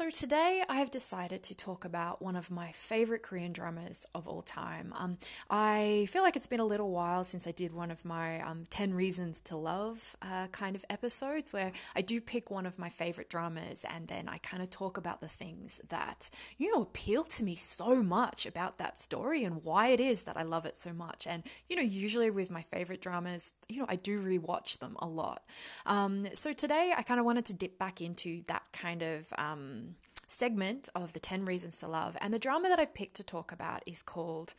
So, today I have decided to talk about one of my favorite Korean dramas of all time. Um, I feel like it's been a little while since I did one of my um, 10 Reasons to Love uh, kind of episodes where I do pick one of my favorite dramas and then I kind of talk about the things that, you know, appeal to me so much about that story and why it is that I love it so much. And, you know, usually with my favorite dramas, you know, I do rewatch them a lot. Um, so, today I kind of wanted to dip back into that kind of. Um, segment of the 10 Reasons to Love. And the drama that I've picked to talk about is called,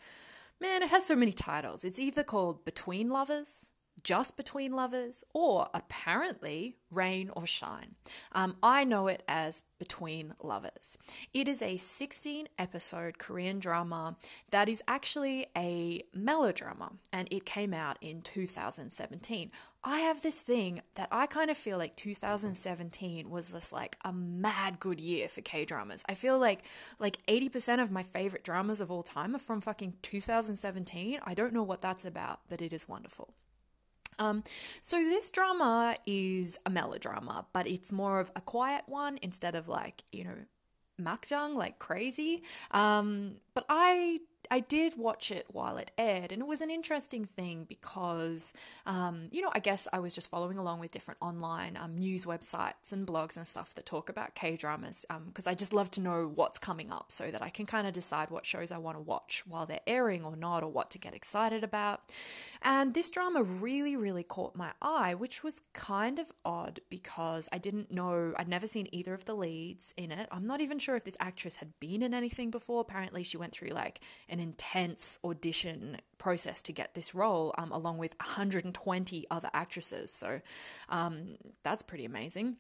man, it has so many titles. It's either called Between Lovers, Just Between Lovers, or apparently Rain or Shine. Um, I know it as Between Lovers. It is a 16 episode Korean drama that is actually a melodrama and it came out in 2017. I have this thing that I kind of feel like 2017 was just like a mad good year for K dramas. I feel like like 80% of my favorite dramas of all time are from fucking 2017. I don't know what that's about, but it is wonderful. Um, so this drama is a melodrama, but it's more of a quiet one instead of like, you know, makjang, like crazy. Um, but I I did watch it while it aired, and it was an interesting thing because, um, you know, I guess I was just following along with different online um, news websites and blogs and stuff that talk about K dramas because um, I just love to know what's coming up so that I can kind of decide what shows I want to watch while they're airing or not, or what to get excited about. And this drama really, really caught my eye, which was kind of odd because I didn't know, I'd never seen either of the leads in it. I'm not even sure if this actress had been in anything before. Apparently, she went through like an intense audition process to get this role, um, along with 120 other actresses. So um, that's pretty amazing.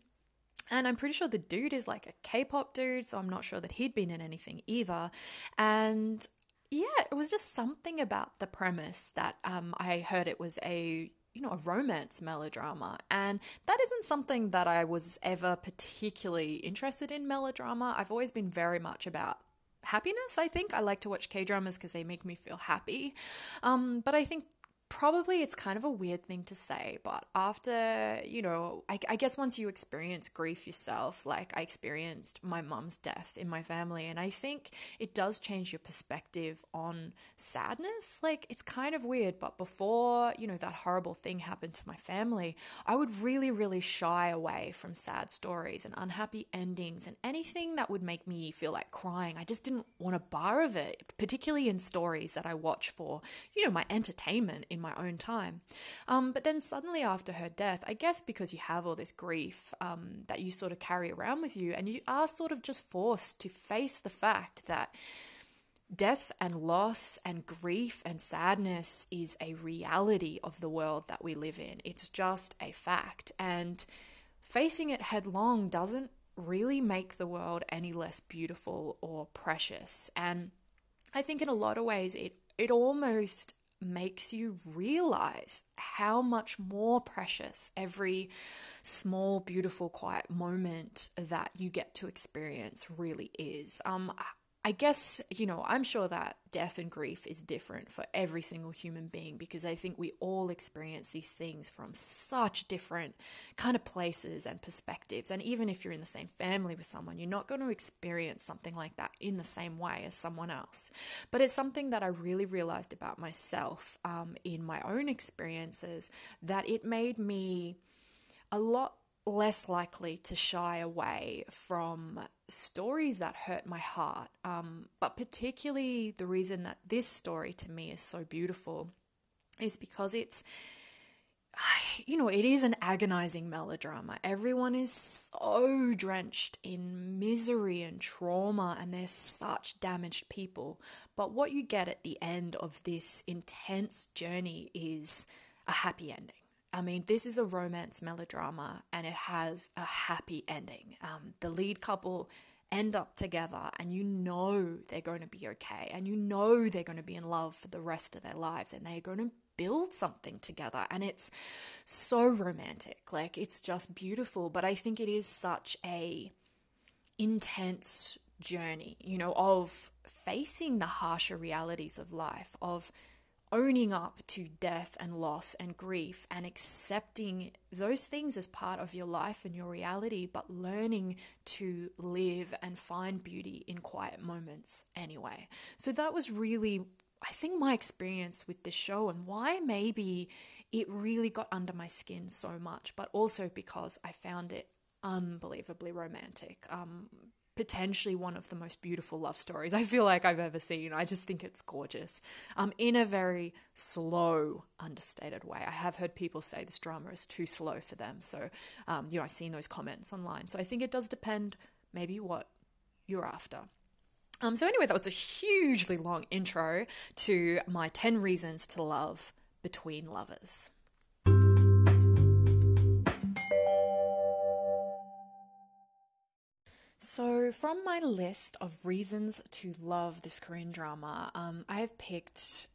And I'm pretty sure the dude is like a K pop dude, so I'm not sure that he'd been in anything either. And yeah, it was just something about the premise that um, I heard it was a you know, a romance melodrama. And that isn't something that I was ever particularly interested in melodrama. I've always been very much about happiness, I think. I like to watch K dramas because they make me feel happy. Um, but I think probably it's kind of a weird thing to say, but after, you know, I, I, guess once you experience grief yourself, like I experienced my mum's death in my family, and I think it does change your perspective on sadness. Like it's kind of weird, but before, you know, that horrible thing happened to my family, I would really, really shy away from sad stories and unhappy endings and anything that would make me feel like crying. I just didn't want a bar of it, particularly in stories that I watch for, you know, my entertainment in my own time. Um, but then suddenly after her death, I guess because you have all this grief um, that you sort of carry around with you, and you are sort of just forced to face the fact that death and loss and grief and sadness is a reality of the world that we live in. It's just a fact. And facing it headlong doesn't really make the world any less beautiful or precious. And I think in a lot of ways it it almost makes you realize how much more precious every small, beautiful, quiet moment that you get to experience really is. Um, I guess, you know, I'm sure that death and grief is different for every single human being because I think we all experience these things from such different kind of places and perspectives. And even if you're in the same family with someone, you're not going to experience something like that in the same way as someone else. But it's something that I really realized about myself um, in my own experiences that it made me a lot less likely to shy away from stories that hurt my heart. Um, but particularly the reason that this story to me is so beautiful is because it's, you know, it is an agonizing melodrama. Everyone is so drenched in misery and trauma, and they're such damaged people. But what you get at the end of this intense journey is a happy ending. I mean, this is a romance melodrama and it has a happy ending. Um, the lead couple end up together and you know they're going to be okay and you know they're going to be in love for the rest of their lives and they're going to build something together and it's so romantic like it's just beautiful but i think it is such a intense journey you know of facing the harsher realities of life of owning up to death and loss and grief and accepting those things as part of your life and your reality, but learning to live and find beauty in quiet moments anyway. So that was really, I think, my experience with this show and why maybe it really got under my skin so much, but also because I found it unbelievably romantic. Um, potentially one of the most beautiful love stories I feel like I've ever seen. I just think it's gorgeous. Um, in a very slow, understated way. I have heard people say this drama is too slow for them. So, um, you know, I've seen those comments online. So I think it does depend maybe what you're after. Um, so anyway, that was a hugely long intro to my 10 reasons to love between lovers. So, from my list of reasons to love this Korean drama, um, I have picked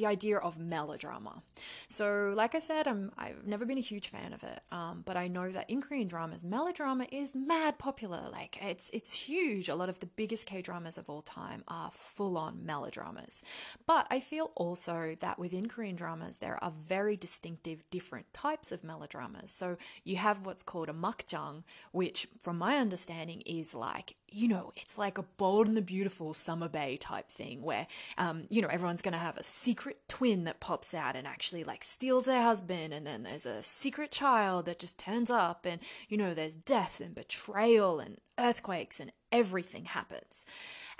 the idea of melodrama. So, like I said, I'm, I've never been a huge fan of it, um, but I know that in Korean dramas, melodrama is mad popular. Like it's it's huge. A lot of the biggest K dramas of all time are full on melodramas. But I feel also that within Korean dramas, there are very distinctive, different types of melodramas. So you have what's called a makjang, which, from my understanding, is like you know, it's like a bold and the beautiful summer bay type thing where, um, you know, everyone's going to have a secret twin that pops out and actually like steals their husband. And then there's a secret child that just turns up. And, you know, there's death and betrayal and earthquakes and everything happens.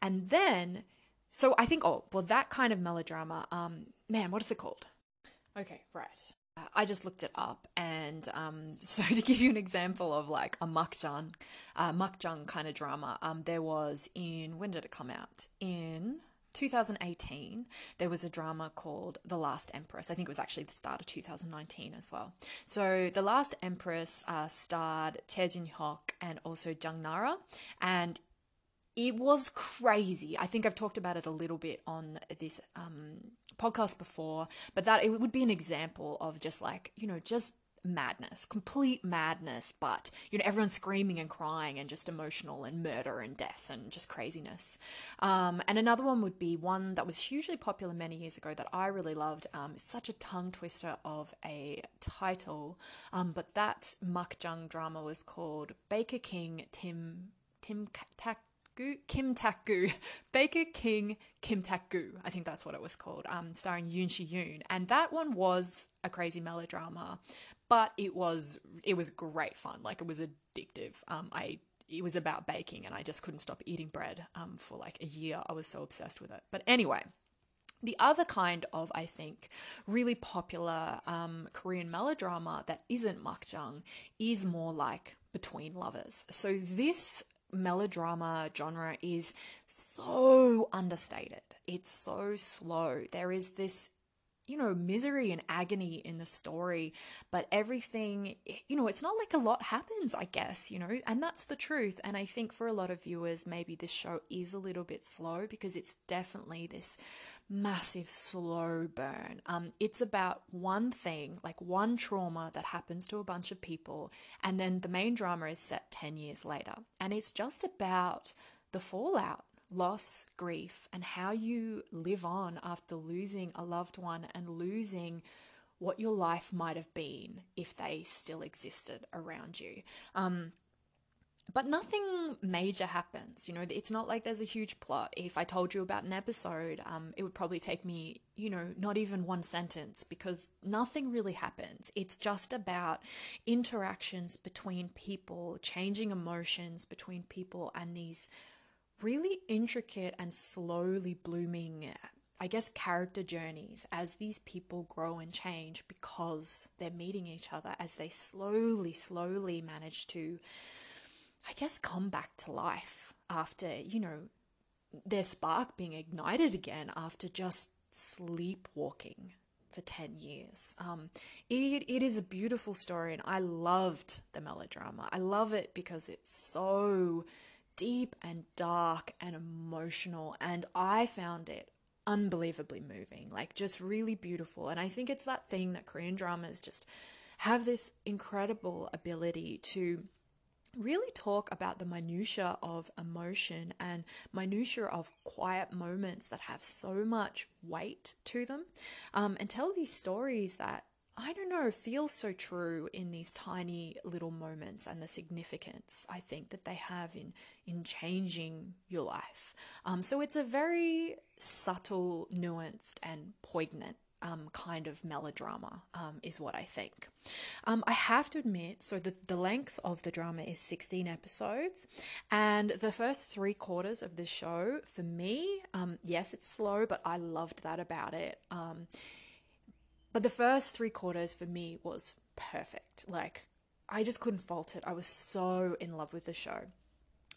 And then, so I think, oh, well, that kind of melodrama, um, man, what is it called? Okay, right. I just looked it up, and um, so to give you an example of like a makjang, uh, makjang kind of drama, um, there was in when did it come out? In 2018, there was a drama called The Last Empress. I think it was actually the start of 2019 as well. So, The Last Empress uh, starred Choi Jin Hyuk and also Jang Nara, and it was crazy. I think I've talked about it a little bit on this um, podcast before, but that it would be an example of just like, you know, just madness, complete madness, but you know, everyone's screaming and crying and just emotional and murder and death and just craziness. Um, and another one would be one that was hugely popular many years ago that I really loved. Um, it's such a tongue twister of a title, um, but that makjang drama was called Baker King Tim Tim Tak Kim Tak Gu, Baker King Kim Tak Gu, I think that's what it was called, um, starring Yoon Shi Yoon, and that one was a crazy melodrama, but it was it was great fun, like it was addictive. Um, I it was about baking, and I just couldn't stop eating bread um, for like a year. I was so obsessed with it. But anyway, the other kind of, I think, really popular um, Korean melodrama that isn't makjang is more like between lovers. So this melodrama genre is so understated. It's so slow. There is this you know, misery and agony in the story, but everything, you know, it's not like a lot happens, I guess, you know, and that's the truth. And I think for a lot of viewers, maybe this show is a little bit slow because it's definitely this massive slow burn. Um, it's about one thing, like one trauma that happens to a bunch of people, and then the main drama is set 10 years later. And it's just about the fallout loss, grief, and how you live on after losing a loved one and losing what your life might have been if they still existed around you. Um, but nothing major happens. You know, it's not like there's a huge plot. If I told you about an episode, um, it would probably take me, you know, not even one sentence because nothing really happens. It's just about interactions between people, changing emotions between people, and these really intricate and slowly blooming, I guess, character journeys as these people grow and change because they're meeting each other as they slowly, slowly manage to, I guess, come back to life after, you know, their spark being ignited again after just sleepwalking for 10 years. Um, it, it is a beautiful story, and I loved the melodrama. I love it because it's so deep and dark and emotional. And I found it unbelievably moving, like just really beautiful. And I think it's that thing that Korean dramas just have this incredible ability to really talk about the minutia of emotion and minutia of quiet moments that have so much weight to them um, and tell these stories that I don't know, feels so true in these tiny little moments and the significance I think that they have in in changing your life. Um, so it's a very subtle, nuanced, and poignant um, kind of melodrama, um, is what I think. Um, I have to admit, so the, the length of the drama is 16 episodes, and the first three quarters of the show, for me, um, yes, it's slow, but I loved that about it. But the first three quarters for me was perfect. Like, I just couldn't fault it. I was so in love with the show.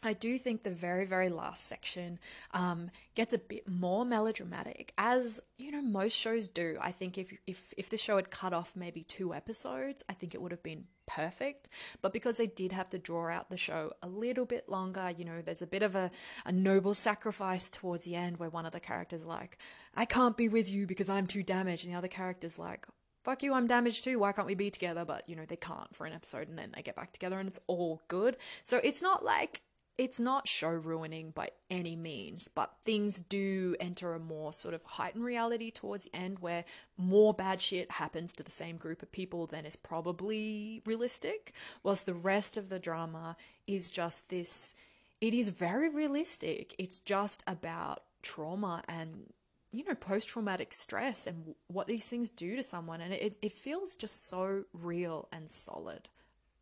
I do think the very, very last section um, gets a bit more melodramatic, as you know most shows do. I think if if if the show had cut off maybe two episodes, I think it would have been perfect. But because they did have to draw out the show a little bit longer, you know, there's a bit of a, a noble sacrifice towards the end where one of the characters like, I can't be with you because I'm too damaged, and the other character's like, fuck you, I'm damaged too. Why can't we be together? But, you know, they can't for an episode and then they get back together and it's all good. So it's not like it's not show ruining by any means, but things do enter a more sort of heightened reality towards the end where more bad shit happens to the same group of people than is probably realistic, whilst the rest of the drama is just this. It is very realistic. It's just about trauma and you know post traumatic stress and what these things do to someone and it, it feels just so real and solid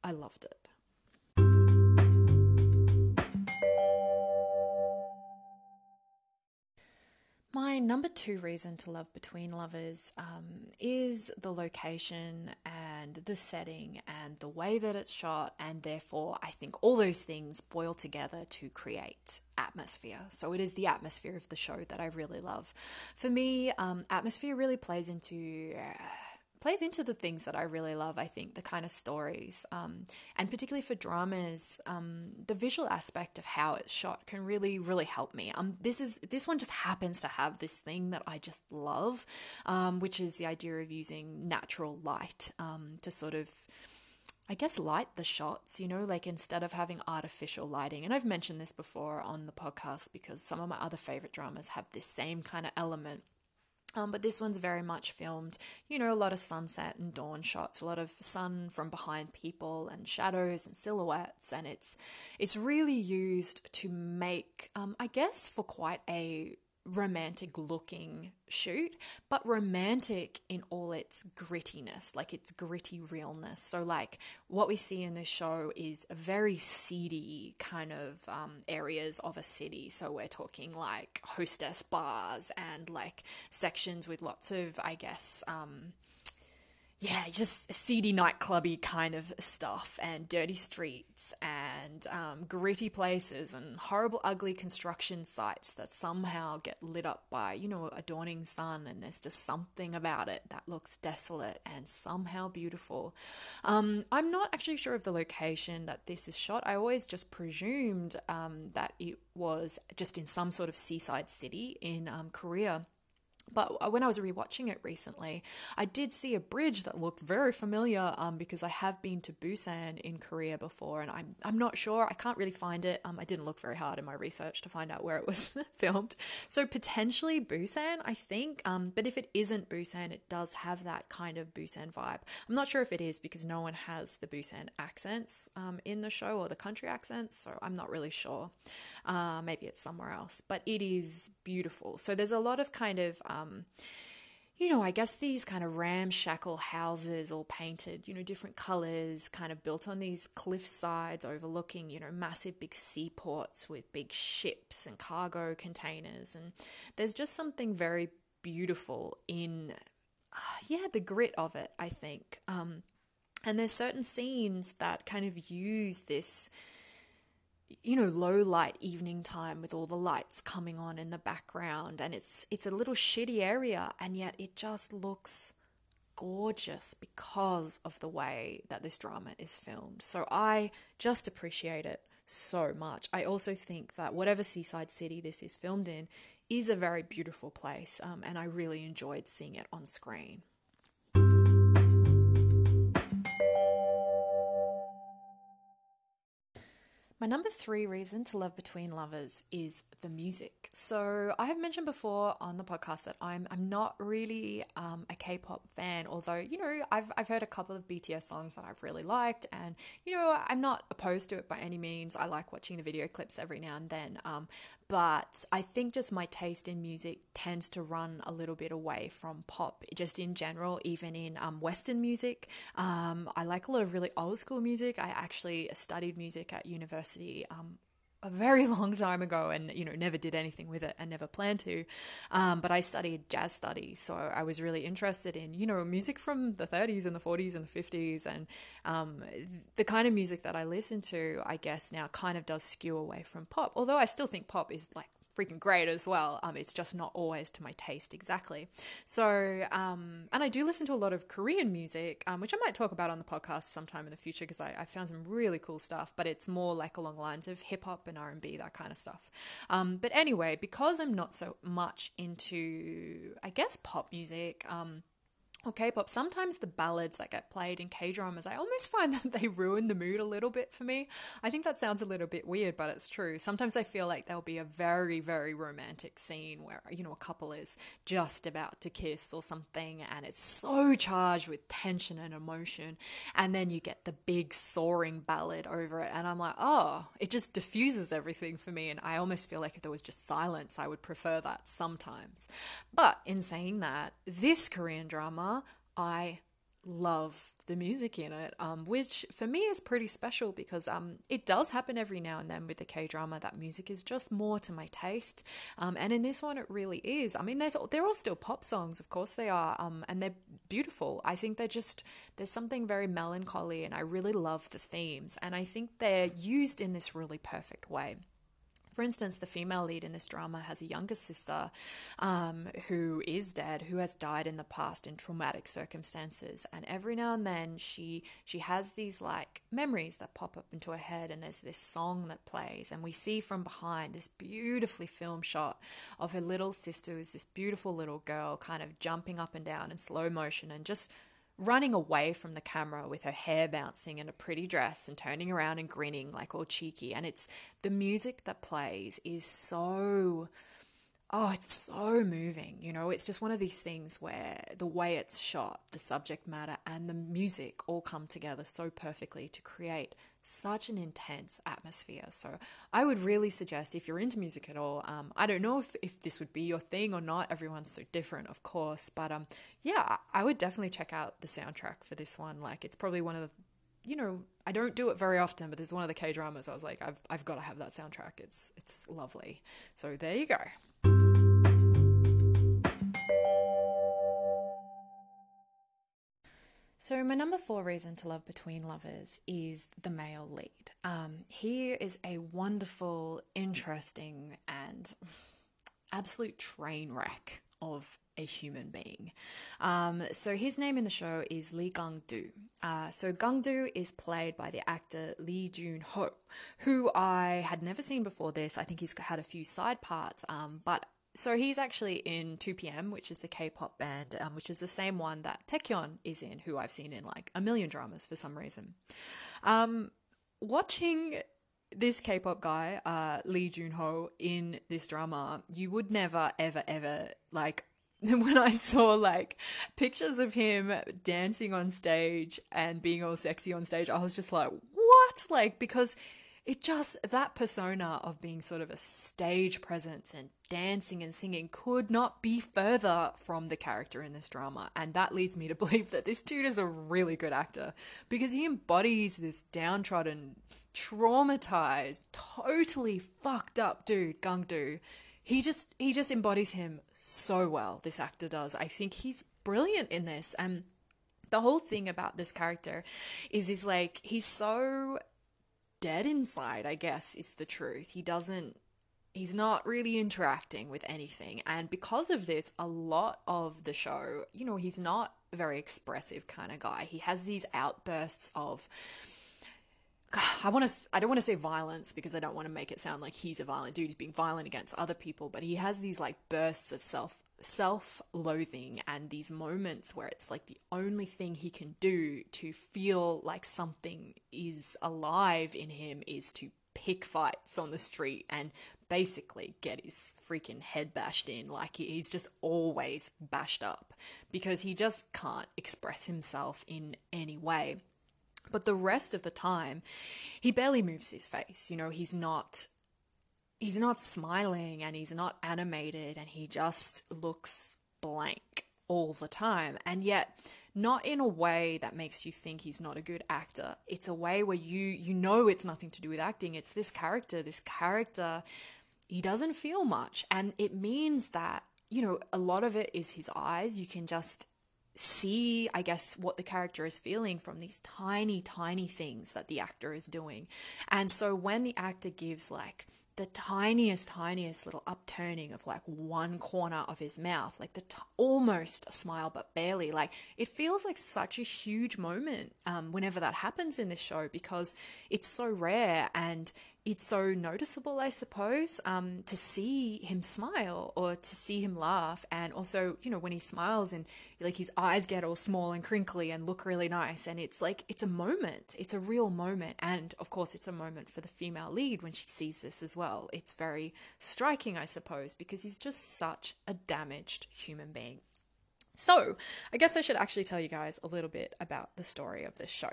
i loved it My number two reason to love Between Lovers um, is the location and the setting and the way that it's shot, and therefore, I think all those things boil together to create atmosphere. So, it is the atmosphere of the show that I really love. For me, um, atmosphere really plays into. Uh, plays into the things that I really love, I think, the kind of stories. Um, and particularly for dramas, um, the visual aspect of how it's shot can really, really help me. Um, this is this one just happens to have this thing that I just love, um, which is the idea of using natural light um, to sort of I guess light the shots, you know, like instead of having artificial lighting. And I've mentioned this before on the podcast because some of my other favorite dramas have this same kind of element um, but this one's very much filmed, you know, a lot of sunset and dawn shots, a lot of sun from behind people and shadows and silhouettes, and it's it's really used to make, um, I guess, for quite a romantic looking shoot, but romantic in all its grittiness, like its gritty realness. So, like, what we see in this show is a very seedy kind of um, areas of a city. So, we're talking like hostess bars and like sections with lots of, I guess, um, yeah, just seedy nightclubby kind of stuff, and dirty streets, and um, gritty places, and horrible, ugly construction sites that somehow get lit up by, you know, a dawning sun, and there's just something about it that looks desolate and somehow beautiful. Um, I'm not actually sure of the location that this is shot. I always just presumed um, that it was just in some sort of seaside city in um, Korea But when I was rewatching it recently, I did see a bridge that looked very familiar um, because I have been to Busan in Korea before and I'm, I'm not sure. I can't really find it. Um, I didn't look very hard in my research to find out where it was filmed. So potentially Busan, I think. Um, but if it isn't Busan, it does have that kind of Busan vibe. I'm not sure if it is because no one has the Busan accents um, in the show or the country accents. So I'm not really sure. Uh, maybe it's somewhere else. But it is beautiful. So there's a lot of kind of um, you know, I guess these kind of ramshackle houses all painted, you know, different colors, kind of built on these cliff sides overlooking, you know, massive big seaports with big ships and cargo containers. And there's just something very beautiful in, yeah, the grit of it, I think. Um, and there's certain scenes that kind of use this you know low light evening time with all the lights coming on in the background and it's it's a little shitty area and yet it just looks gorgeous because of the way that this drama is filmed. So i just appreciate it so much. I also think that whatever seaside city this is filmed in is a very beautiful place um, and i really enjoyed seeing it on screen My number three reason to love Between Lovers is the music. So I have mentioned before on the podcast that I'm I'm not really um, a K-pop fan, although you know I've I've heard a couple of BTS songs that I've really liked, and you know I'm not opposed to it by any means. I like watching the video clips every now and then, um, but I think just my taste in music tends to run a little bit away from pop, just in general, even in um, Western music. Um, I like a lot of really old school music. I actually studied music at university um, a very long time ago and you know never did anything with it and never planned to um, but i studied jazz studies so i was really interested in you know music from the 30s and the 40s and the 50s and um, the kind of music that i listen to i guess now kind of does skew away from pop although i still think pop is like freaking great as well. Um, it's just not always to my taste exactly. So, um, and I do listen to a lot of Korean music, um, which I might talk about on the podcast sometime in the future because I, I, found some really cool stuff. But it's more like along the lines of hip hop and R and B, that kind of stuff. Um, but anyway, because I'm not so much into, I guess, pop music. Um, or K-pop, sometimes the ballads that get played in K-dramas, I almost find that they ruin the mood a little bit for me. I think that sounds a little bit weird, but it's true. Sometimes I feel like there'll be a very, very romantic scene where, you know, a couple is just about to kiss or something and it's so charged with tension and emotion. And then you get the big soaring ballad over it and I'm like, oh, it just diffuses everything for me. And I almost feel like if there was just silence, I would prefer that sometimes. But in saying that, this Korean drama I love the music in it, um, which for me is pretty special because um, it does happen every now and then with the K drama that music is just more to my taste, um, and in this one it really is. I mean, there's they're all still pop songs, of course they are, um, and they're beautiful. I think they're just there's something very melancholy, and I really love the themes, and I think they're used in this really perfect way. For instance, the female lead in this drama has a younger sister um, who is dead, who has died in the past in traumatic circumstances, and every now and then she she has these like memories that pop up into her head, and there's this song that plays, and we see from behind this beautifully filmed shot of her little sister, who's this beautiful little girl, kind of jumping up and down in slow motion and just running away from the camera with her hair bouncing in a pretty dress and turning around and grinning like all cheeky. And it's the music that plays is so. Oh, it's so moving. You know, it's just one of these things where the way it's shot, the subject matter, and the music all come together so perfectly to create such an intense atmosphere. So I would really suggest if you're into music at all, um, I don't know if, if this would be your thing or not. Everyone's so different, of course. But um, yeah, I would definitely check out the soundtrack for this one. Like it's probably one of the you know, I don't do it very often, but there's one of the K dramas. I was like, I've I've got to have that soundtrack. It's it's lovely. So there you go. So, my number four reason to love Between Lovers is the male lead. Um, he is a wonderful, interesting, and absolute train wreck of a human being. Um, so his name in the show is Lee Gang Do. Uh, so Gang Do is played by the actor Lee Jun Ho, who I had never seen before this. I think he's had a few side parts, um, but so he's actually in 2PM, which is the K-pop band, um, which is the same one that Taecyeon is in, who I've seen in like a million dramas for some reason. Um, watching this K-pop guy, uh, Lee Junho, in this drama, you would never, ever, ever like. When I saw like pictures of him dancing on stage and being all sexy on stage, I was just like, what? Like, because it just that persona of being sort of a stage presence and dancing and singing could not be further from the character in this drama. And that leads me to believe that this dude is a really good actor because he embodies this downtrodden traumatized totally fucked up dude gangdu he just he just embodies him so well this actor does. I think he's brilliant in this. And the whole thing about this character is he's like he's so dead inside, I guess, is the truth. He doesn't, he's not really interacting with anything. And because of this, a lot of the show, you know, he's not a very expressive kind of guy. He has these outbursts of, I want to I don't want to say violence because I don't want to make it sound like he's a violent dude. He's being violent against other people, but he has these like bursts of self self-loathing and these moments where it's like the only thing he can do to feel like something is alive in him is to pick fights on the street and basically get his freaking head bashed in like he's just always bashed up because he just can't express himself in any way but the rest of the time, he barely moves his face. You know, he's not he's not smiling and he's not animated and he just looks blank all the time. And yet not in a way that makes you think he's not a good actor. It's a way where you you know it's nothing to do with acting. It's this character, this character he doesn't feel much and it means that you know a lot of it is his eyes. You can just see, I guess, what the character is feeling from these tiny, tiny things that the actor is doing. And so when the actor gives like the tiniest, tiniest little upturning of like one corner of his mouth, like the t- almost a smile, but barely, like it feels like such a huge moment um, whenever that happens in this show because it's so rare and it's so noticeable, I suppose, um, to see him smile or to see him laugh. And also, you know, when he smiles and like his eyes get all small and crinkly and look really nice. And it's like, it's a moment, it's a real moment. And of course, it's a moment for the female lead when she sees this as well. It's very striking, I suppose, because he's just such a damaged human being. So, I guess I should actually tell you guys a little bit about the story of this show.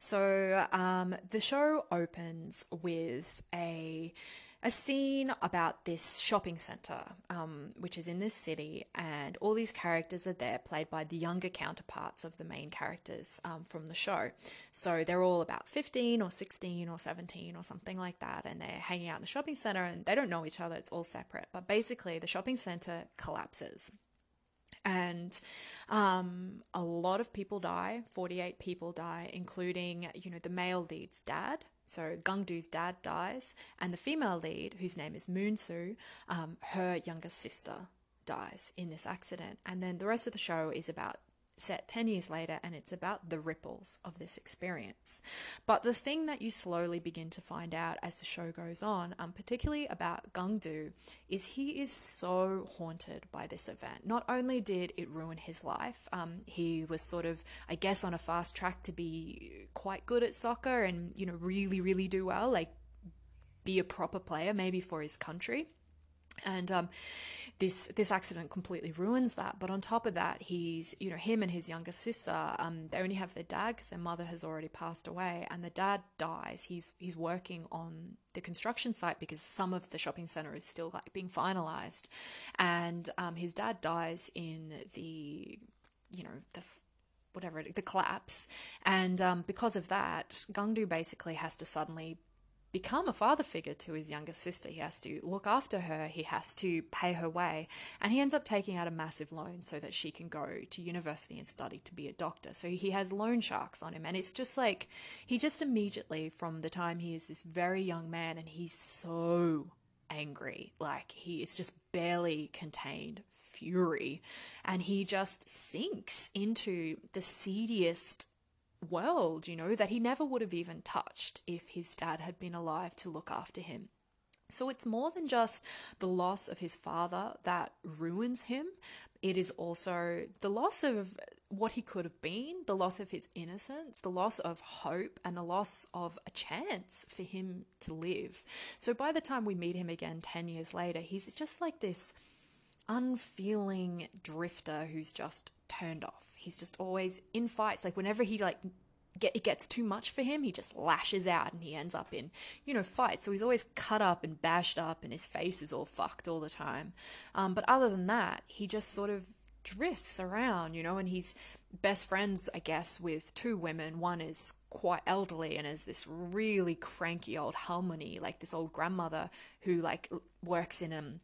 So, um, the show opens with a a scene about this shopping center, um, which is in this city, and all these characters are there, played by the younger counterparts of the main characters um, from the show. So they're all about 15 or 16 or 17 or something like that, and they're hanging out in the shopping center and they don't know each other, it's all separate. But basically, the shopping center collapses and um, a lot of people die 48 people die including you know the male lead's dad. So Gangdu's dad dies and the female lead whose name is Moonsu um, her younger sister dies in this accident. And then the rest of the show is about set 10 years later and it's about the ripples of this experience. But the thing that you slowly begin to find out as the show goes on, um, particularly about Gangdu, is he is so haunted by this event. Not only did it ruin his life, um, he was sort of, I guess, on a fast track to be quite good at soccer and, you know, really, really do well, like be a proper player maybe for his country and um, this this accident completely ruins that. But on top of that, he's you know him and his younger sister. Um, they only have their dad because their mother has already passed away, and the dad dies. He's he's working on the construction site because some of the shopping center is still like being finalized, and um, his dad dies in the you know the whatever the collapse, and um, because of that, Gangdu basically has to suddenly become a father figure to his younger sister. He has to look after her, he has to pay her way, and he ends up taking out a massive loan so that she can go to university and study to be a doctor. So he has loan sharks on him, and it's just like he just immediately, from the time he is this very young man, and he's so angry. Like he is just barely contained fury. And he just sinks into the seediest world, you know, that he never would have even touched if his dad had been alive to look after him. So it's more than just the loss of his father that ruins him. It is also the loss of what he could have been, the loss of his innocence, the loss of hope, and the loss of a chance for him to live. So by the time we meet him again 10 years later, he's just like this unfeeling drifter who's just turned off. He's just always in fights. Like whenever he like get it gets too much for him, he just lashes out and he ends up in, you know, fights. So he's always cut up and bashed up and his face is all fucked all the time. Um, but other than that, he just sort of drifts around, you know, and he's best friends, I guess, with two women. One is quite elderly and is this really cranky old halmoni, like this old grandmother who like works in um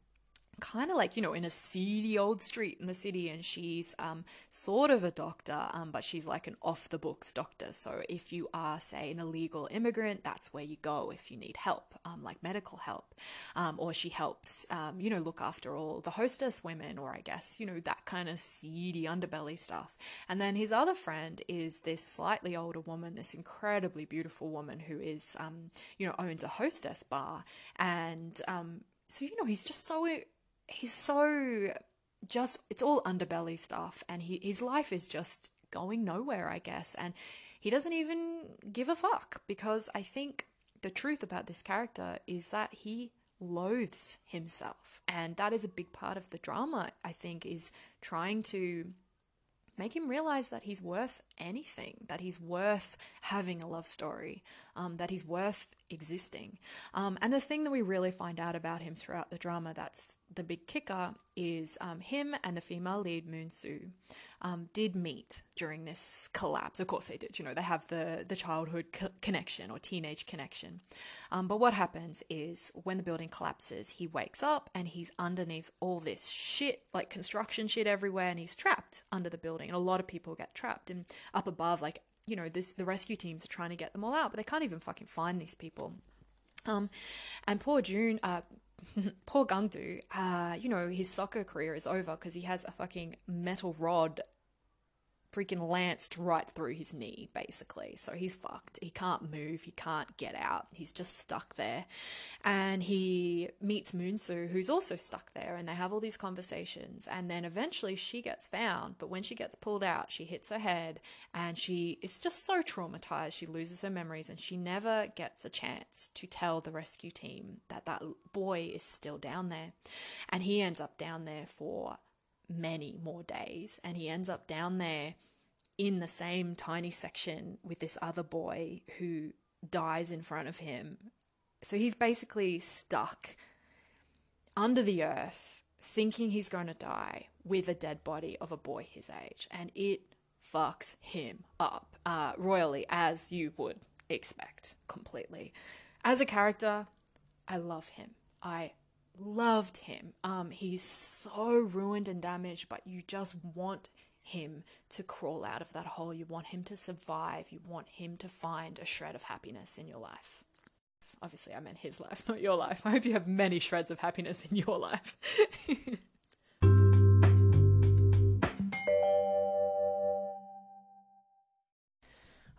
kind of like you know in a seedy old street in the city and she's um, sort of a doctor um, but she's like an off the books doctor. So if you are say an illegal immigrant that's where you go if you need help um, like medical help um, or she helps um, you know look after all the hostess women or i guess you know that kind of seedy underbelly stuff. And then his other friend is this slightly older woman this incredibly beautiful woman who is um, you know owns a hostess bar. And so you know he's just so he's so just it's all underbelly stuff and he his life is just going nowhere I guess and he doesn't even give a fuck because I think the truth about this character is that he loathes himself and that is a big part of the drama I think is trying to make him realize that he's worth anything, that he's worth having a love story, um, that he's worth existing. Um, and the thing that we really find out about him throughout the drama that's the big kicker is um, him and the female lead Moon Soo um, did meet during this collapse. Of course they did. You know they have the the childhood co- connection or teenage connection. Um, but what happens is when the building collapses, he wakes up and he's underneath all this shit, like construction shit everywhere, and he's trapped under the building. And a lot of people get trapped and up above, like you know, this the rescue teams are trying to get them all out, but they can't even fucking find these people. Um, and poor June, uh, poor Gangdu, uh, you know, his soccer career is over because he has a fucking metal rod freaking lanced right through his knee, basically. So he's fucked. He can't move. He can't get out. He's just stuck there. And he meets Moonsu, who's also stuck there, and they have all these conversations. And then eventually she gets found. But when she gets pulled out, she hits her head and she is just so traumatized. She loses her memories and she never gets a chance to tell the rescue team that that boy is still down there. And he ends up down there for many more days. And he ends up down there in the same tiny section with this other boy who dies in front of him. So he's basically stuck under the earth, thinking he's going to die with a dead body of a boy his age. And it fucks him up uh, royally, as you would expect completely. As a character, I love him. I loved him. Um, he's so ruined and damaged, but you just want him to crawl out of that hole. You want him to survive. You want him to find a shred of happiness in your life. Obviously, I meant his life, not your life. I hope you have many shreds of happiness in your life.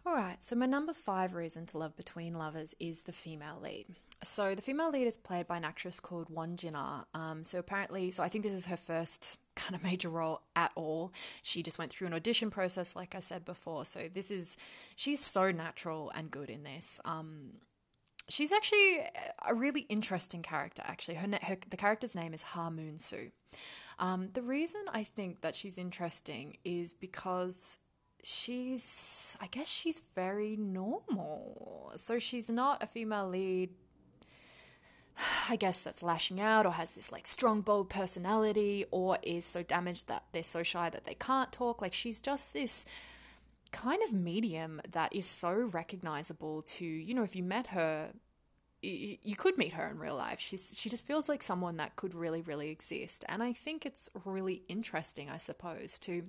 All right, so my number five reason to love Between Lovers is the female lead. So the female lead is played by an actress called Won Jin-ah. Um, so apparently, so I think this is her first kind of major role at all. She just went through an audition process, like I said before. So this is, she's so natural and good in this. Um, she's actually a really interesting character. Actually, her, her the character's name is Ha Moon Soo. Um, the reason I think that she's interesting is because she's, I guess she's very normal. So she's not a female lead I guess that's lashing out or has this like strong, bold personality or is so damaged that they're so shy that they can't talk. Like she's just this kind of medium that is so recognizable to, you know, if you met her, you, could meet her in real life. She's she just feels like someone that could really, really exist. And I think it's really interesting, I suppose, to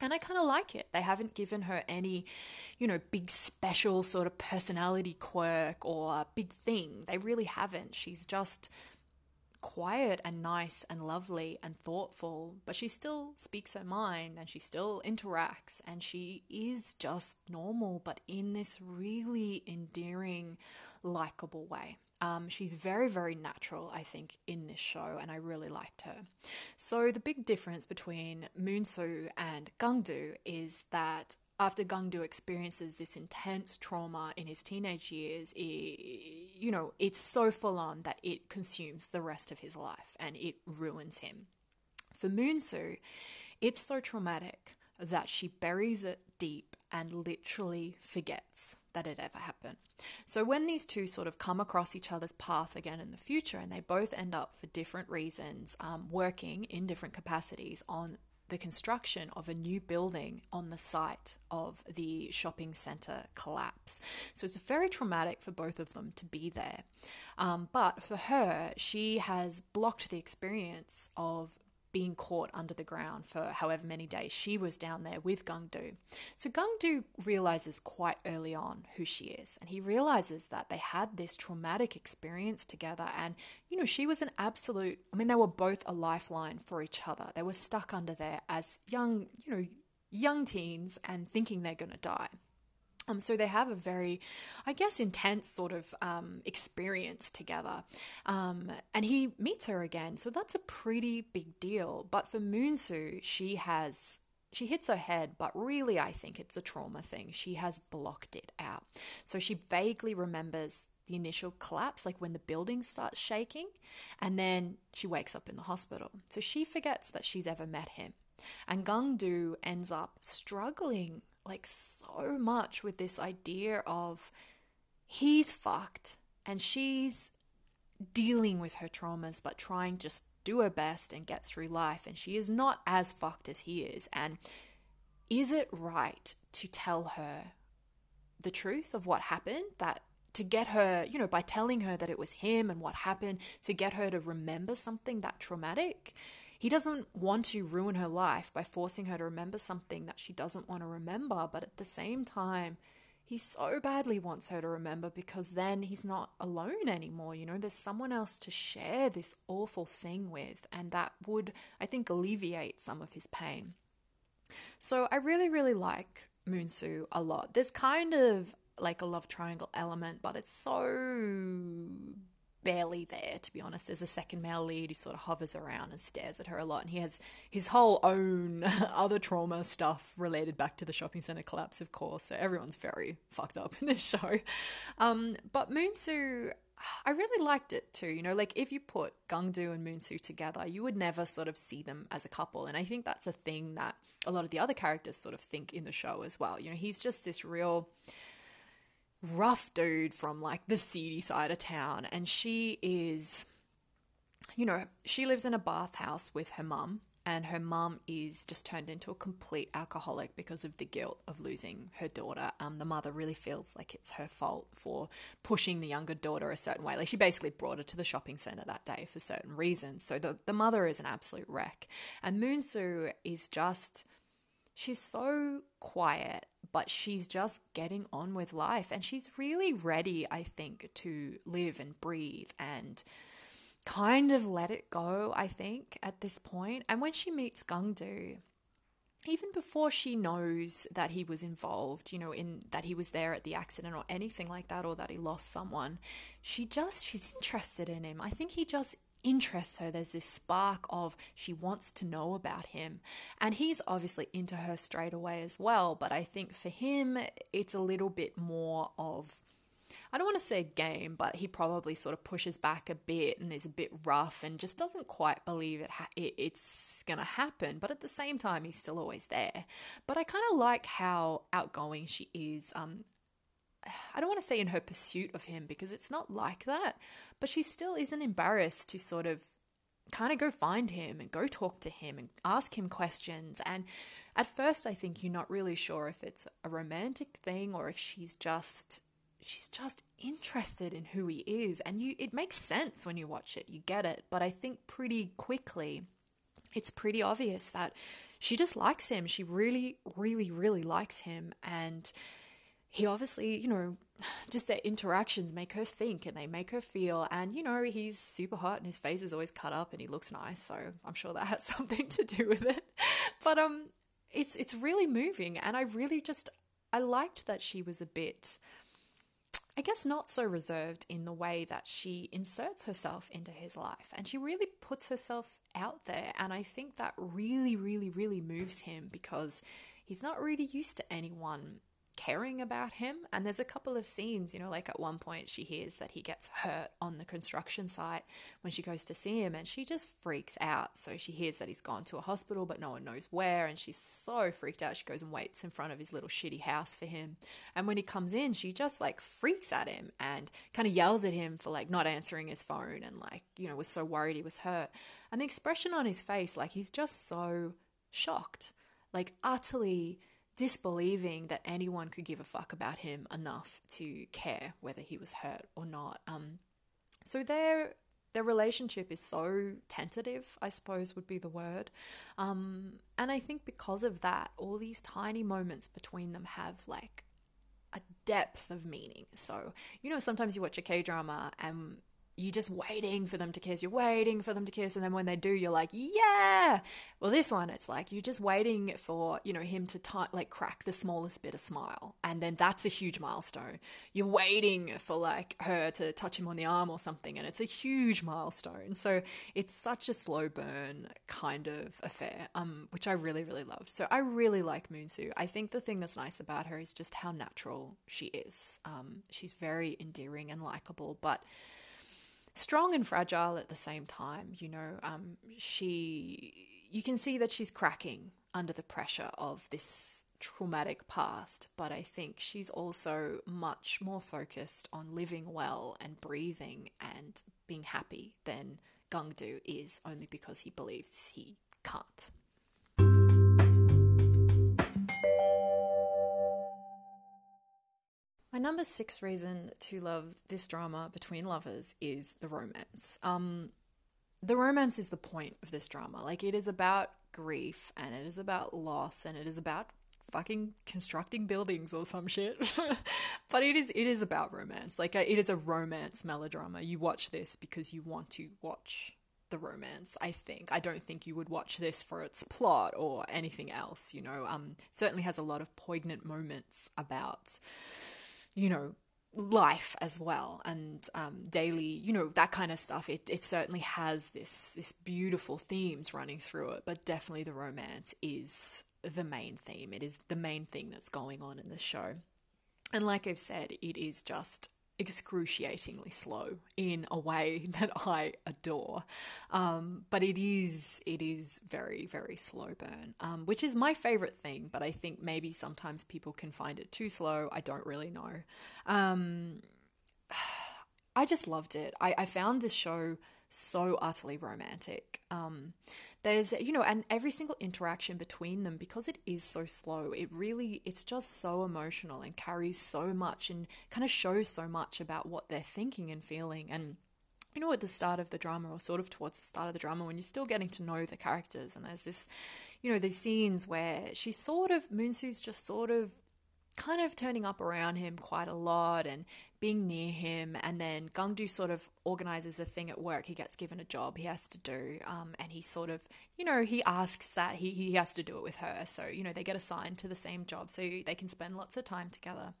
and I kind of like it. They haven't given her any, you know, big special sort of personality quirk or big thing. They really haven't. She's just quiet and nice and lovely and thoughtful, but she still speaks her mind and she still interacts and she is just normal, but in this really endearing, likable way. Um, she's very, very natural, I think, in this show, and I really liked her. So, the big difference between Moonsu and Gangdu is that after Gangdu experiences this intense trauma in his teenage years, it, you know, it's so full on that it consumes the rest of his life and it ruins him. For Moonsu, it's so traumatic that she buries it deep and literally forgets that it ever happened. So when these two sort of come across each other's path again in the future, and they both end up for different reasons um, working in different capacities on the construction of a new building on the site of the shopping centre collapse. So it's very traumatic for both of them to be there. Um, but for her, she has blocked the experience of being caught under the ground for however many days she was down there with Gangdu. So Gangdu realizes quite early on who she is, and he realizes that they had this traumatic experience together. And, you know, she was an absolute, I mean, they were both a lifeline for each other. They were stuck under there as young, you know, young teens and thinking they're going to die. Um, so they have a very, I guess, intense sort of um, experience together. Um, and he meets her again. So that's a pretty big deal. But for Moonsu, she has. She hits her head, but really, I think it's a trauma thing. She has blocked it out. So she vaguely remembers the initial collapse, like when the building starts shaking, and then she wakes up in the hospital. So she forgets that she's ever met him. And Gangdu ends up struggling like so much with this idea of he's fucked and she's dealing with her traumas but trying just do her best and get through life and she is not as fucked as he is. And is it right to tell her the truth of what happened? That to get her you know by telling her that it was him and what happened to get her to remember something that traumatic he doesn't want to ruin her life by forcing her to remember something that she doesn't want to remember, but at the same time, he so badly wants her to remember because then he's not alone anymore. You know, there's someone else to share this awful thing with, and that would, I think, alleviate some of his pain. So I really, really like Moonsu a lot. There's kind of like a love triangle element, but it's so barely there, to be honest. There's a second male lead who sort of hovers around and stares at her a lot, and he has his whole own other trauma stuff related back to the shopping center collapse, of course. So everyone's very fucked up in this show. Um, but Moonsu, I really liked it too. You know, like if you put Gangdu and Moonsu together, you would never sort of see them as a couple. And I think that's a thing that a lot of the other characters sort of think in the show as well. You know, he's just this real rough dude from like the seedy side of town. And she is, you know, she lives in a bathhouse with her mum. And her mum is just turned into a complete alcoholic because of the guilt of losing her daughter. Um, the mother really feels like it's her fault for pushing the younger daughter a certain way. Like she basically brought her to the shopping center that day for certain reasons. So the, the mother is an absolute wreck. And Moonsu is just, she's so quiet but she's just getting on with life and she's really ready, I think, to live and breathe and kind of let it go, I think, at this point. And when she meets Gangdu, even before she knows that he was involved, you know, in that he was there at the accident or anything like that, or that he lost someone, she just, she's interested in him. I think he just interests her. There's this spark of she wants to know about him. And he's obviously into her straight away as well. But I think for him, it's a little bit more of. I don't want to say game, but he probably sort of pushes back a bit and is a bit rough and just doesn't quite believe it, ha- it it's going to happen. But at the same time, he's still always there. But I kind of like how outgoing she is. Um, I don't want to say in her pursuit of him because it's not like that, but she still isn't embarrassed to sort of kind of go find him and go talk to him and ask him questions. And at first, I think you're not really sure if it's a romantic thing or if she's just she's just interested in who he is. And you it makes sense when you watch it you get it. But i think pretty quickly it's pretty obvious that she just likes him. She really really really likes him. And he obviously, you know, just their interactions make her think and they make her feel. And, you know, he's super hot and his face is always cut up and he looks nice. So I'm sure that has something to do with it. But um, it's it's really moving. And I really just, I liked that she was a bit, I guess, not so reserved in the way that she inserts herself into his life. And she really puts herself out there. And I think that really, really, really moves him because he's not really used to anyone caring about him. And there's a couple of scenes, you know, like at one point she hears that he gets hurt on the construction site when she goes to see him and she just freaks out. So she hears that he's gone to a hospital, but no one knows where. And she's so freaked out. She goes and waits in front of his little shitty house for him. And when he comes in, she just like freaks at him and kind of yells at him for like not answering his phone and like, you know, was so worried he was hurt. And the expression on his face, like he's just so shocked, like utterly disbelieving that anyone could give a fuck about him enough to care whether he was hurt or not. Um, so their their relationship is so tentative, I suppose would be the word. Um, and I think because of that, all these tiny moments between them have like a depth of meaning. So, you know, sometimes you watch a K drama and you're just waiting for them to kiss. You're waiting for them to kiss, and then when they do, you're like, yeah. Well, this one, it's like you're just waiting for you know him to t- like crack the smallest bit of smile, and then that's a huge milestone. You're waiting for like her to touch him on the arm or something, and it's a huge milestone. So it's such a slow burn kind of affair, um, which I really really love. So I really like Moonsu. I think the thing that's nice about her is just how natural she is. Um, she's very endearing and likable, but strong and fragile at the same time. You know, um, she, you can see that she's cracking under the pressure of this traumatic past, but I think she's also much more focused on living well and breathing and being happy than Gangdu is, only because he believes he can't. My number six reason to love this drama between lovers is the romance. Um, the romance is the point of this drama. Like, it is about grief and it is about loss and it is about fucking constructing buildings or some shit. but it is it is about romance. Like it is a romance melodrama. You watch this because you want to watch the romance, I think. I don't think you would watch this for its plot or anything else, you know. Um certainly has a lot of poignant moments about you know, life as well. And um, daily you know that kind of stuff it, it certainly has this this beautiful themes running through it but definitely the romance is the main theme. It is the main thing that's going on in this show. And like i've said it is just excruciatingly slow in a way that I adore. Um, but it is it is very very slow burn, um, which is my favorite thing. But I think maybe sometimes people can find it too slow. I don't really know. Um, I just loved it. I, I found this show so utterly romantic. Um, there's, you know, and every single interaction between them, because it is so slow, it really, it's just so emotional and carries so much and kind of shows so much about what they're thinking and feeling. And, you know, at the start of the drama, or sort of towards the start of the drama, when you're still getting to know the characters, and there's this, you know, these scenes where she sort of, Moonsu's just sort of kind of turning up around him quite a lot and being near him. And then Gangdu sort of organizes a thing at work. He gets given a job he has to do. Um, and he sort of, you know, he asks that he, he has to do it with her. So, you know, they get assigned to the same job so they can spend lots of time together.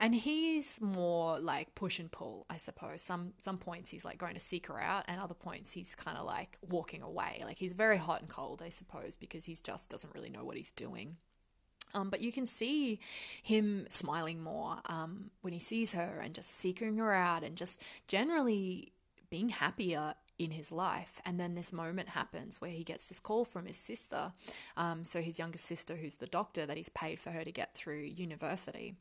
And he's more like push and pull, I suppose. Some, some points he's like going to seek her out, and other points he's kind of like walking away. Like he's very hot and cold, I suppose, because he just doesn't really know what he's doing. Um, but you can see him smiling more um, when he sees her and just seeking her out and just generally being happier in his life. And then this moment happens where he gets this call from his sister. Um, so, his younger sister, who's the doctor that he's paid for her to get through university.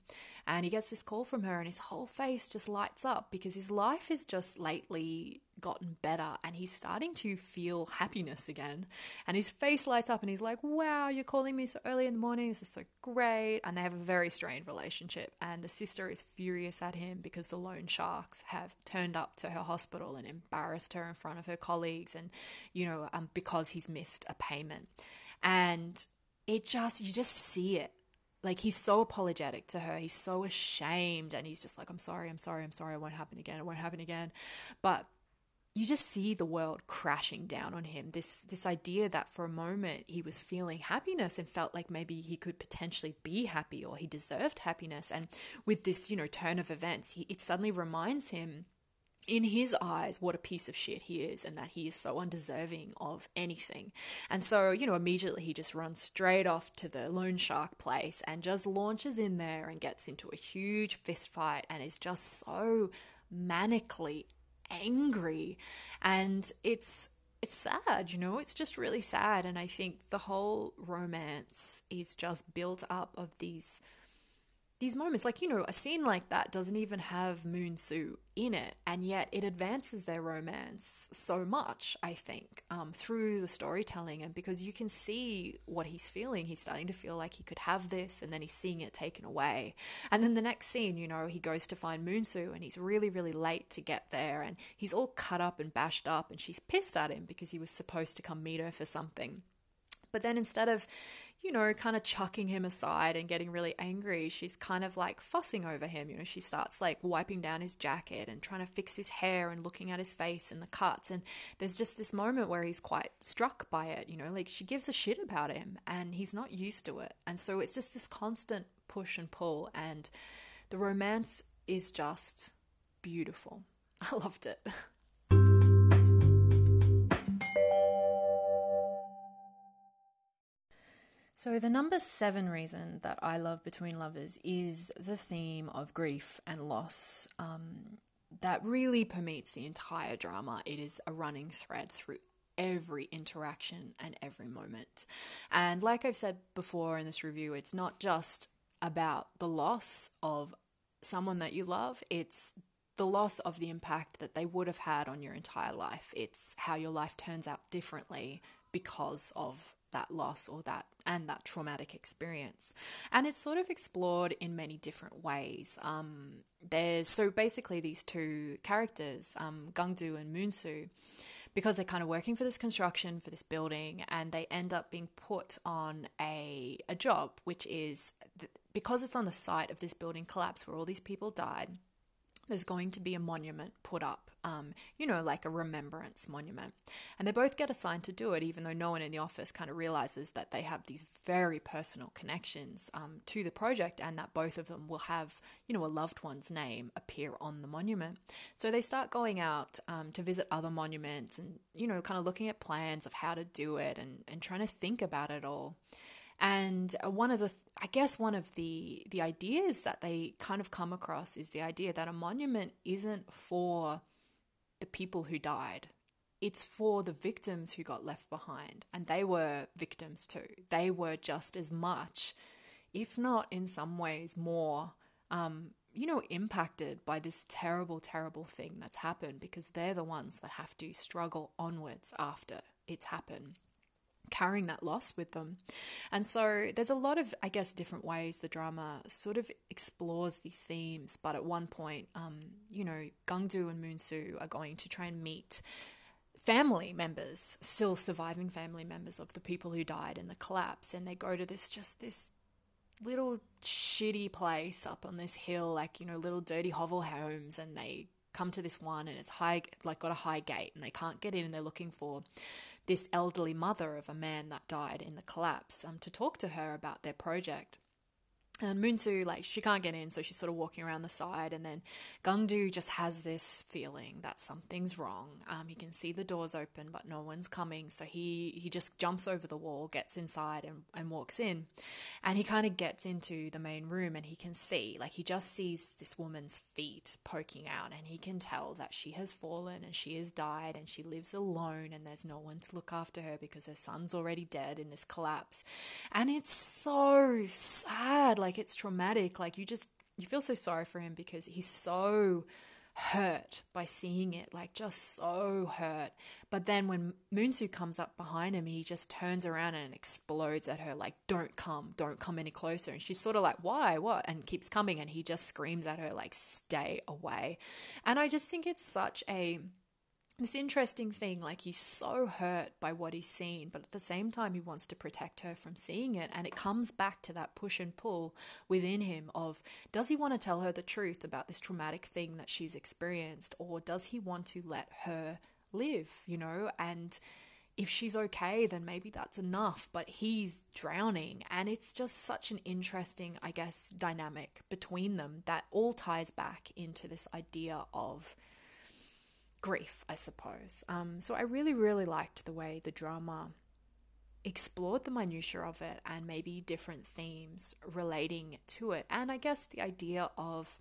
And he gets this call from her, and his whole face just lights up because his life is just lately gotten better and he's starting to feel happiness again. And his face lights up and he's like, Wow, you're calling me so early in the morning. This is so great. And they have a very strained relationship. And the sister is furious at him because the loan sharks have turned up to her hospital and embarrassed her in front of her colleagues and, you know, um, because he's missed a payment. And it just, you just see it like he's so apologetic to her. He's so ashamed and he's just like, I'm sorry, I'm sorry, I'm sorry, it won't happen again, it won't happen again. But you just see the world crashing down on him. This this idea that for a moment he was feeling happiness and felt like maybe he could potentially be happy or he deserved happiness. And with this, you know, turn of events, he, it suddenly reminds him in his eyes what a piece of shit he is and that he is so undeserving of anything. And so, you know, immediately he just runs straight off to the loan shark place and just launches in there and gets into a huge fist fight and is just so manically angry. And it's it's sad, you know, it's just really sad. And I think the whole romance is just built up of these these moments like you know a scene like that doesn't even have moon soo in it and yet it advances their romance so much i think um, through the storytelling. And because you can see what he's feeling he's starting to feel like he could have this and then he's seeing it taken away. And then the next scene you know he goes to find moon soo and he's really really late to get there and he's all cut up and bashed up and she's pissed at him because he was supposed to come meet her for something. But then instead of you know, kind of chucking him aside and getting really angry. She's kind of like fussing over him. You know, she starts like wiping down his jacket and trying to fix his hair and looking at his face and the cuts. And there's just this moment where he's quite struck by it. You know, like she gives a shit about him and he's not used to it. And so it's just this constant push and pull. And the romance is just beautiful. I loved it. So, the number seven reason that I love Between Lovers is the theme of grief and loss. Um, that really permeates the entire drama. It is a running thread through every interaction and every moment. And like I've said before in this review, it's not just about the loss of someone that you love, it's the loss of the impact that they would have had on your entire life. It's how your life turns out differently because of that loss or that and that traumatic experience. And it's sort of explored in many different ways. Um, there's so basically these two characters, um, Gangdu and Moonsoo, because they're kind of working for this construction for this building, and they end up being put on a a job, which is th- because it's on the site of this building collapse where all these people died there's going to be a monument put up, um, you know, like a remembrance monument. And they both get assigned to do it, even though no one in the office kind of realizes that they have these very personal connections um, to the project and that both of them will have, you know, a loved one's name appear on the monument. So they start going out um, to visit other monuments and, you know, kind of looking at plans of how to do it and, and trying to think about it all. And uh, one of the, I guess, one of the the ideas that they kind of come across is the idea that a monument isn't for the people who died. It's for the victims who got left behind, and they were victims too. They were just as much, if not in some ways more, um, you know, impacted by this terrible, terrible thing that's happened because they're the ones that have to struggle onwards after it's happened carrying that loss with them. And so there's a lot of, I guess, different ways the drama sort of explores these themes. But at one point, um, you know, Gangdu and Moonsoo are going to try and meet family members, still surviving family members of the people who died in the collapse. And they go to this, just this little shitty place up on this hill, like, you know, little dirty hovel homes. And they come to this one and it's high, like got a high gate and they can't get in and they're looking for this elderly mother of a man that died in the collapse um, to talk to her about their project. And Moonsoo, like, she can't get in, so she's sort of walking around the side. And then Gangdu just has this feeling that something's wrong. Um, he can see the doors open, but no one's coming. So he, he just jumps over the wall, gets inside, and, and walks in. And he kind of gets into the main room and he can see, like, he just sees this woman's feet poking out. And he can tell that she has fallen and she has died and she lives alone and there's no one to look after her because her son's already dead in this collapse. And it's so sad. Like, like it's traumatic. Like you just you feel so sorry for him because he's so hurt by seeing it, like just so hurt. But then when Moonsoo comes up behind him, he just turns around and explodes at her, like, don't come, don't come any closer. And she's sort of like, why, what? And keeps coming. And he just screams at her, like, stay away. And I just think it's such a this interesting thing like he's so hurt by what he's seen but at the same time he wants to protect her from seeing it and it comes back to that push and pull within him of does he want to tell her the truth about this traumatic thing that she's experienced or does he want to let her live you know and if she's okay, then maybe that's enough, but he's drowning. And it's just such an interesting, I guess, dynamic between them that all ties back into this idea of grief, I suppose. Um, so I really, really liked the way the drama explored the minutiae of it and maybe different themes relating to it. And I guess the idea of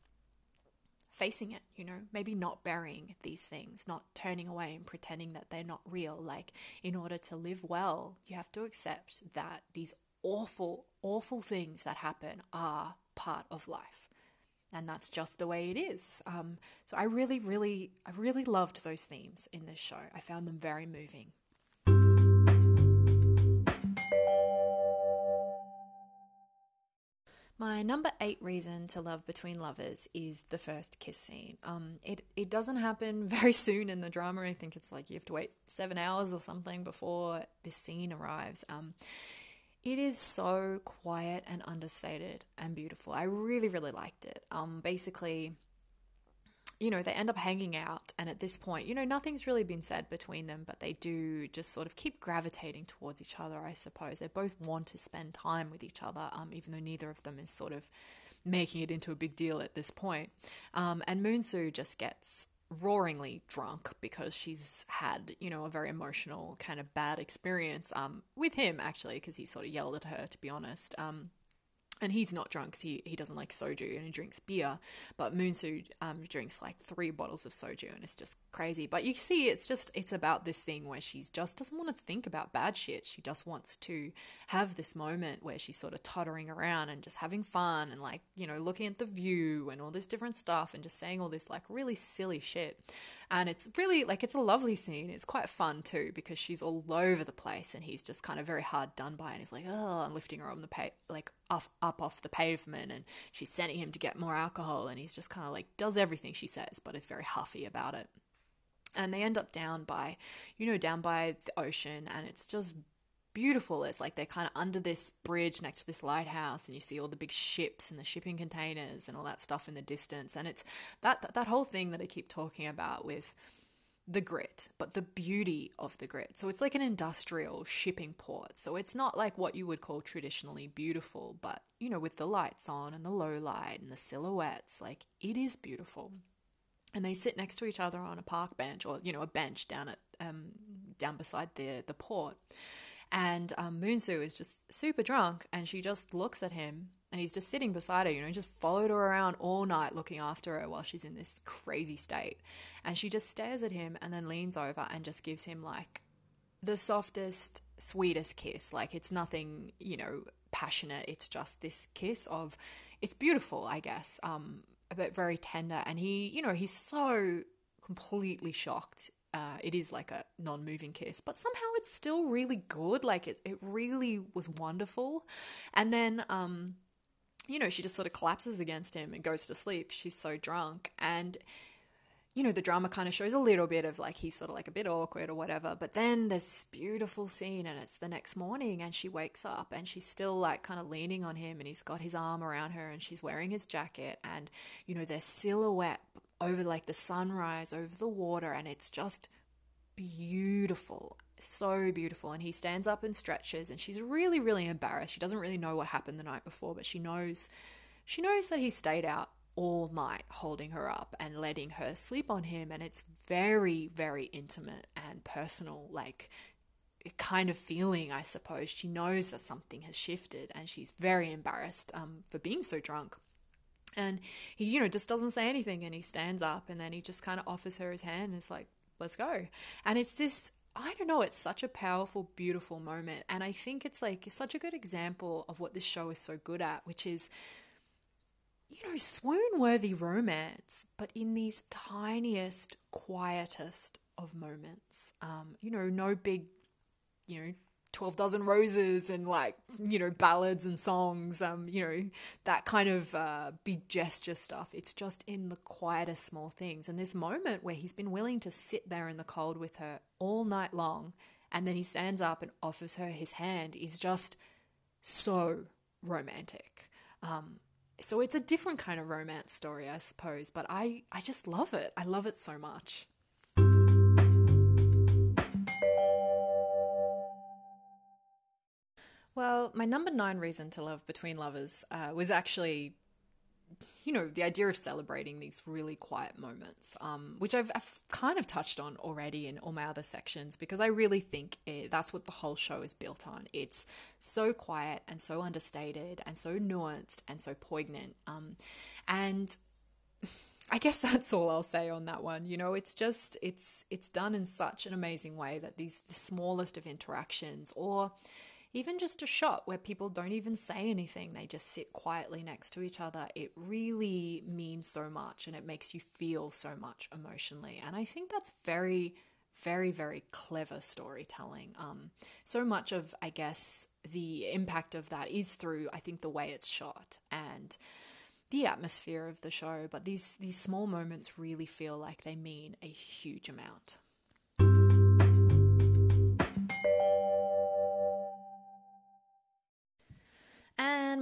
facing it, you know, maybe not burying these things, not turning away and pretending that they're not real. Like, in order to live well, you have to accept that these awful, awful things that happen are part of life. And that's just the way it is. Um, so I really, really, I really loved those themes in this show. I found them very moving. My number eight reason to love Between Lovers is the first kiss scene. Um, it it doesn't happen very soon in the drama. I think it's like you have to wait seven hours or something before this scene arrives. Um, it is so quiet and understated and beautiful. I really really liked it. Um, basically, you know, they end up hanging out, and at this point, you know, nothing's really been said between them, but they do just sort of keep gravitating towards each other, I suppose. They both want to spend time with each other, um, even though neither of them is sort of making it into a big deal at this point. Um, and Moonsu just gets roaringly drunk because she's had, you know, a very emotional, kind of bad experience um, with him, actually, because he sort of yelled at her, to be honest. Um, and he's not drunk because he, he doesn't like soju and he drinks beer but moonsu um, drinks like three bottles of soju and it's just crazy. But you see it's just it's about this thing where she just doesn't want to think about bad shit. She just wants to have this moment where she's sort of tottering around and just having fun and like you know looking at the view and all this different stuff and just saying all this like really silly shit. And it's really like it's a lovely scene. It's quite fun too because she's all over the place and he's just kind of very hard done by and he's like oh i'm lifting her on the pa- like off, up off the pavement and she's sending him to get more alcohol and he's just kind of like does everything she says but is very huffy about it. And they end up down by you know down by the ocean and it's just beautiful. It's like they're kind of under this bridge next to this lighthouse and you see all the big ships and the shipping containers and all that stuff in the distance. And it's that that, that whole thing that i keep talking about with the grit, but the beauty of the grit. So it's like an industrial shipping port. So it's not like what you would call traditionally beautiful, but you know, with the lights on and the low light and the silhouettes, like it is beautiful. And they sit next to each other on a park bench or, you know, a bench down at um, down beside the the port. And um, Moonsu is just super drunk and she just looks at him and he's just sitting beside her, you know, just followed her around all night looking after her while she's in this crazy state. And she just stares at him and then leans over and just gives him like the softest, sweetest kiss. Like it's nothing, you know, passionate. It's just this kiss of, it's beautiful, I guess, um, but very tender. And he, you know, he's so completely shocked uh, it is like a non-moving kiss, but somehow it's still really good. Like it, it really was wonderful. And then, um, you know, she just sort of collapses against him and goes to sleep. She's so drunk. And, you know, the drama kind of shows a little bit of like he's sort of like a bit awkward or whatever. But then there's this beautiful scene and it's the next morning and she wakes up and she's still like kind of leaning on him and he's got his arm around her and she's wearing his jacket and, you know, their silhouette over like the sunrise over the water and it's just beautiful so beautiful. And he stands up and stretches, and she's really, really embarrassed. She doesn't really know what happened the night before, but she knows she knows that he stayed out all night holding her up and letting her sleep on him. And it's very, very intimate and personal, like kind of feeling, I suppose. She knows that something has shifted and she's very embarrassed um, for being so drunk. And he, you know, just doesn't say anything and he stands up and then he just kind of offers her his hand and is like, let's go. And it's this I don't know, it's such a powerful, beautiful moment. And I think it's like such a good example of what this show is so good at, which is, you know, swoon worthy romance, but in these tiniest, quietest of moments. Um, you know, no big, you know, 12 Dozen Roses and like, you know, ballads and songs, um, you know, that kind of uh, big gesture stuff. It's just in the quietest small things. And this moment where he's been willing to sit there in the cold with her all night long and then he stands up and offers her his hand is just so romantic. Um, so it's a different kind of romance story, I suppose, but I, I just love it. I love it so much. Well, my number nine reason to love Between Lovers uh, was actually, you know, the idea of celebrating these really quiet moments, um, which I've, I've, kind of touched on already in all my other sections because I really think it, that's what the whole show is built on. It's so quiet and so understated and so nuanced and so poignant. Um, and I guess that's all I'll say on that one. You know, it's just it's it's done in such an amazing way that these the smallest of interactions or even just a shot where people don't even say anything, they just sit quietly next to each other, it really means so much and it makes you feel so much emotionally. And I think that's very, very, very clever storytelling. Um, so much of, I guess, the impact of that is through, I think, the way it's shot and the atmosphere of the show. But these these small moments really feel like they mean a huge amount.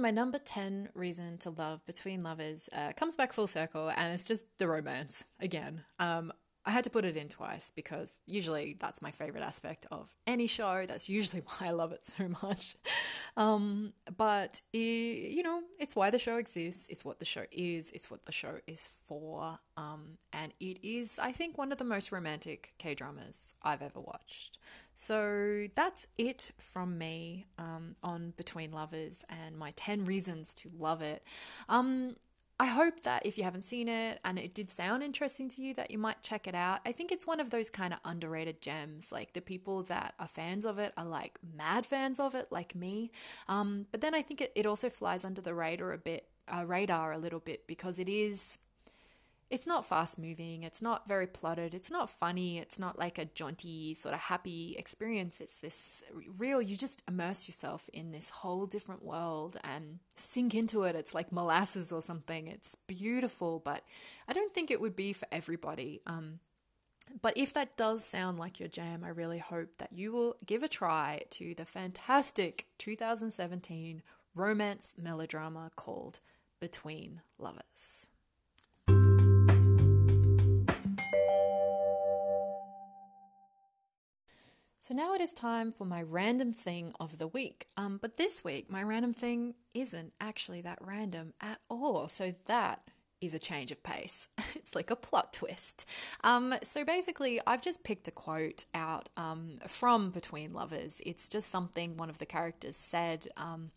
My number 10 reason to love Between Lovers uh, comes back full circle, and it's just the romance again. Um, I had to put it in twice because usually that's my favorite aspect of any show. That's usually why I love it so much. Um, but it, you know, it's why the show exists. It's what the show is. It's what the show is for. Um, and it is, I think, one of the most romantic K dramas I've ever watched. So that's it from me um, on Between Lovers and my 10 reasons to love it. Um, I hope that if you haven't seen it and it did sound interesting to you, that you might check it out. I think it's one of those kind of underrated gems. Like the people that are fans of it are like mad fans of it, like me. Um, but then I think it, it also flies under the radar a bit, uh, radar a little bit because it is it's not fast moving, it's not very plotted, it's not funny, it's not like a jaunty, sort of happy experience. It's this real, you just immerse yourself in this whole different world and sink into it. It's like molasses or something. It's beautiful, but I don't think it would be for everybody. Um, but if that does sound like your jam, I really hope that you will give a try to the fantastic 2017 romance melodrama called Between Lovers. So now it is time for my random thing of the week. Um, but this week, my random thing isn't actually that random at all. So that is a change of pace. it's like a plot twist. Um, so basically, I've just picked a quote out um, from Between Lovers. It's just something one of the characters said. Um,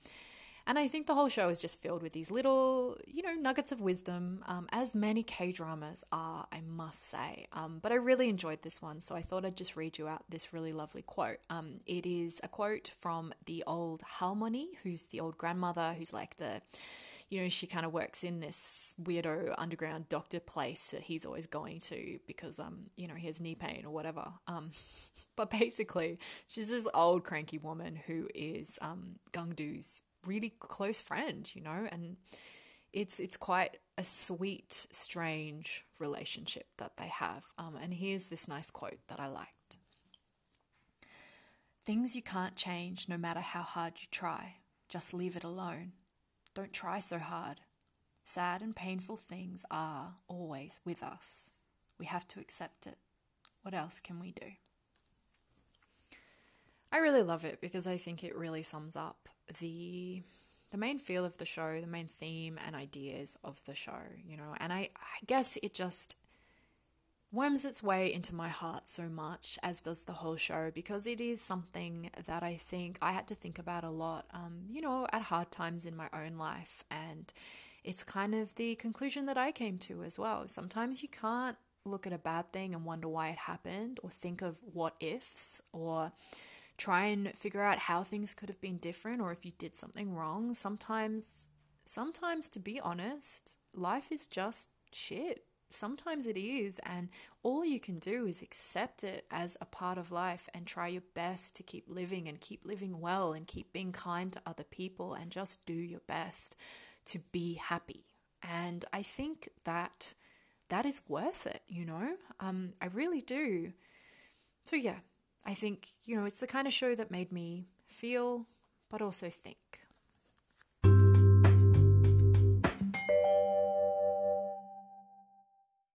and I think the whole show is just filled with these little, you know, nuggets of wisdom, um, as many K dramas are, I must say. Um, but I really enjoyed this one, so I thought I'd just read you out this really lovely quote. Um, it is a quote from the old halmoni, who's the old grandmother, who's like the, you know, she kind of works in this weirdo underground doctor place that he's always going to because, um, you know, he has knee pain or whatever. Um, but basically, she's this old cranky woman who is um, Gangdu's really close friend, you know, and it's it's quite a sweet, strange relationship that they have. Um, and here's this nice quote that I liked: "Things you can't change, no matter how hard you try. Just leave it alone. Don't try so hard. Sad and painful things are always with us. We have to accept it. What else can we do?" I really love it because I think it really sums up the the main feel of the show, the main theme and ideas of the show, you know. And I, I guess it just worms its way into my heart so much, as does the whole show, because it is something that I think I had to think about a lot, um, you know, at hard times in my own life. And it's kind of the conclusion that I came to as well. Sometimes you can't look at a bad thing and wonder why it happened, or think of what ifs, or try and figure out how things could have been different or if you did something wrong. Sometimes, sometimes to be honest, life is just shit. sometimes it is. And all you can do is accept it as a part of life and try your best to keep living and keep living well and keep being kind to other people and just do your best to be happy. And I think that that is worth it, you know? Um, I really do. So, yeah, I think, you know, it's the kind of show that made me feel, but also think.